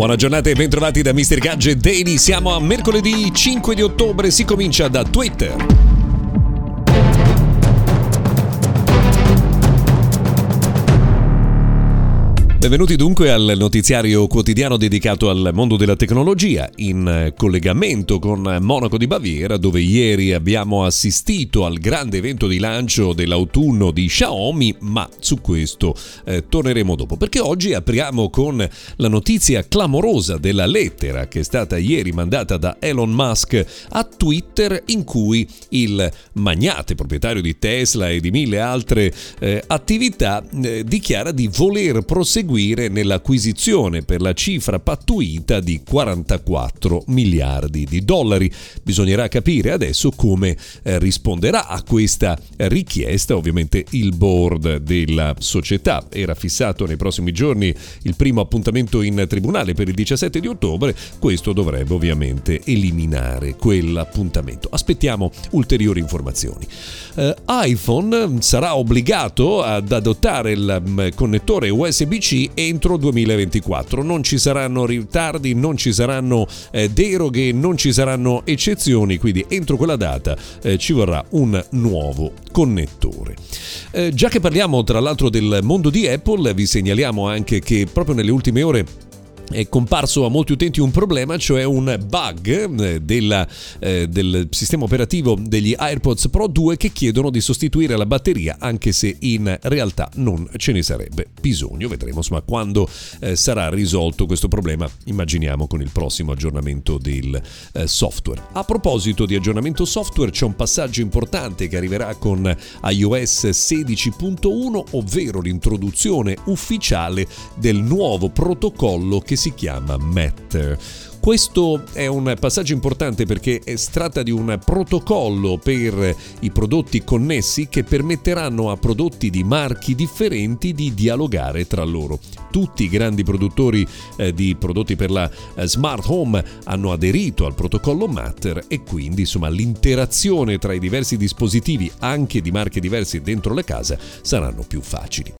Buona giornata e bentrovati da Mr. Gadget Daily. Siamo a mercoledì 5 di ottobre, si comincia da Twitter. Benvenuti dunque al notiziario quotidiano dedicato al mondo della tecnologia, in collegamento con Monaco di Baviera, dove ieri abbiamo assistito al grande evento di lancio dell'autunno di Xiaomi, ma su questo eh, torneremo dopo, perché oggi apriamo con la notizia clamorosa della lettera che è stata ieri mandata da Elon Musk a Twitter, in cui il magnate proprietario di Tesla e di mille altre eh, attività eh, dichiara di voler proseguire proseguire nell'acquisizione per la cifra pattuita di 44 miliardi di dollari. Bisognerà capire adesso come eh, risponderà a questa richiesta. Ovviamente il board della società era fissato nei prossimi giorni il primo appuntamento in tribunale per il 17 di ottobre. Questo dovrebbe ovviamente eliminare quell'appuntamento. Aspettiamo ulteriori informazioni. Uh, iPhone sarà obbligato ad adottare il um, connettore USB-C entro 2024. Non ci saranno ritardi, non ci saranno eh, deroghe, non ci saranno eccezioni, quindi entro quella data eh, ci vorrà un nuovo connettore. Eh, già che parliamo tra l'altro del mondo di Apple, vi segnaliamo anche che proprio nelle ultime ore è comparso a molti utenti un problema, cioè un bug eh, della, eh, del sistema operativo degli AirPods Pro 2 che chiedono di sostituire la batteria anche se in realtà non ce ne sarebbe bisogno. Vedremo insomma quando eh, sarà risolto questo problema, immaginiamo con il prossimo aggiornamento del eh, software. A proposito di aggiornamento software c'è un passaggio importante che arriverà con iOS 16.1, ovvero l'introduzione ufficiale del nuovo protocollo che si chiama Matter. Questo è un passaggio importante perché si tratta di un protocollo per i prodotti connessi che permetteranno a prodotti di marchi differenti di dialogare tra loro. Tutti i grandi produttori eh, di prodotti per la eh, smart home hanno aderito al protocollo Matter e quindi insomma l'interazione tra i diversi dispositivi anche di marche diverse dentro la casa saranno più facili.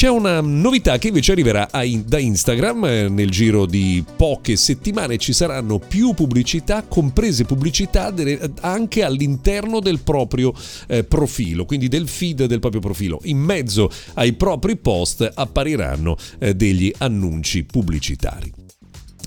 C'è una novità che invece arriverà da Instagram eh, nel giro di poche settimane. Ci saranno più pubblicità, comprese pubblicità anche all'interno del proprio eh, profilo, quindi del feed del proprio profilo. In mezzo ai propri post appariranno eh, degli annunci pubblicitari.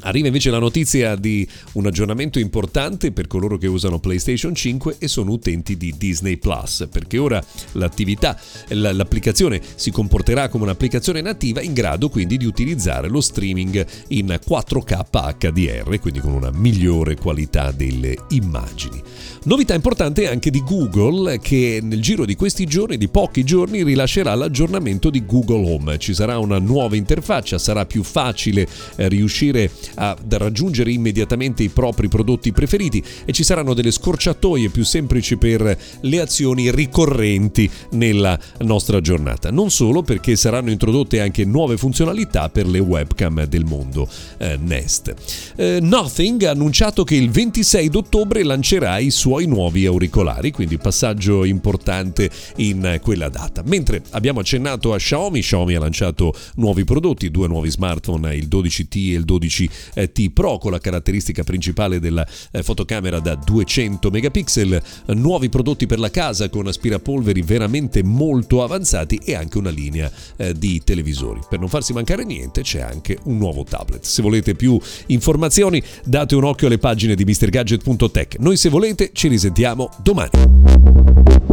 Arriva invece la notizia di un aggiornamento importante per coloro che usano PlayStation 5 e sono utenti di Disney Plus, perché ora l'attività, l'applicazione si comporterà come un'applicazione nativa in grado quindi di utilizzare lo streaming in 4K HDR, quindi con una migliore qualità delle immagini. Novità importante anche di Google che nel giro di questi giorni, di pochi giorni, rilascerà l'aggiornamento di Google Home. Ci sarà una nuova interfaccia, sarà più facile eh, riuscire a raggiungere immediatamente i propri prodotti preferiti e ci saranno delle scorciatoie più semplici per le azioni ricorrenti nella nostra giornata. Non solo perché saranno introdotte anche nuove funzionalità per le webcam del mondo eh, Nest. Eh, Nothing ha annunciato che il 26 d'ottobre lancerà i suoi nuovi auricolari, quindi passaggio importante in quella data. Mentre abbiamo accennato a Xiaomi, Xiaomi ha lanciato nuovi prodotti, due nuovi smartphone, il 12T e il 12 eh, T Pro con la caratteristica principale della eh, fotocamera da 200 megapixel, nuovi prodotti per la casa con aspirapolveri veramente molto avanzati e anche una linea eh, di televisori. Per non farsi mancare niente c'è anche un nuovo tablet. Se volete più informazioni date un occhio alle pagine di MrGadget.tech. Noi se volete ci risentiamo domani.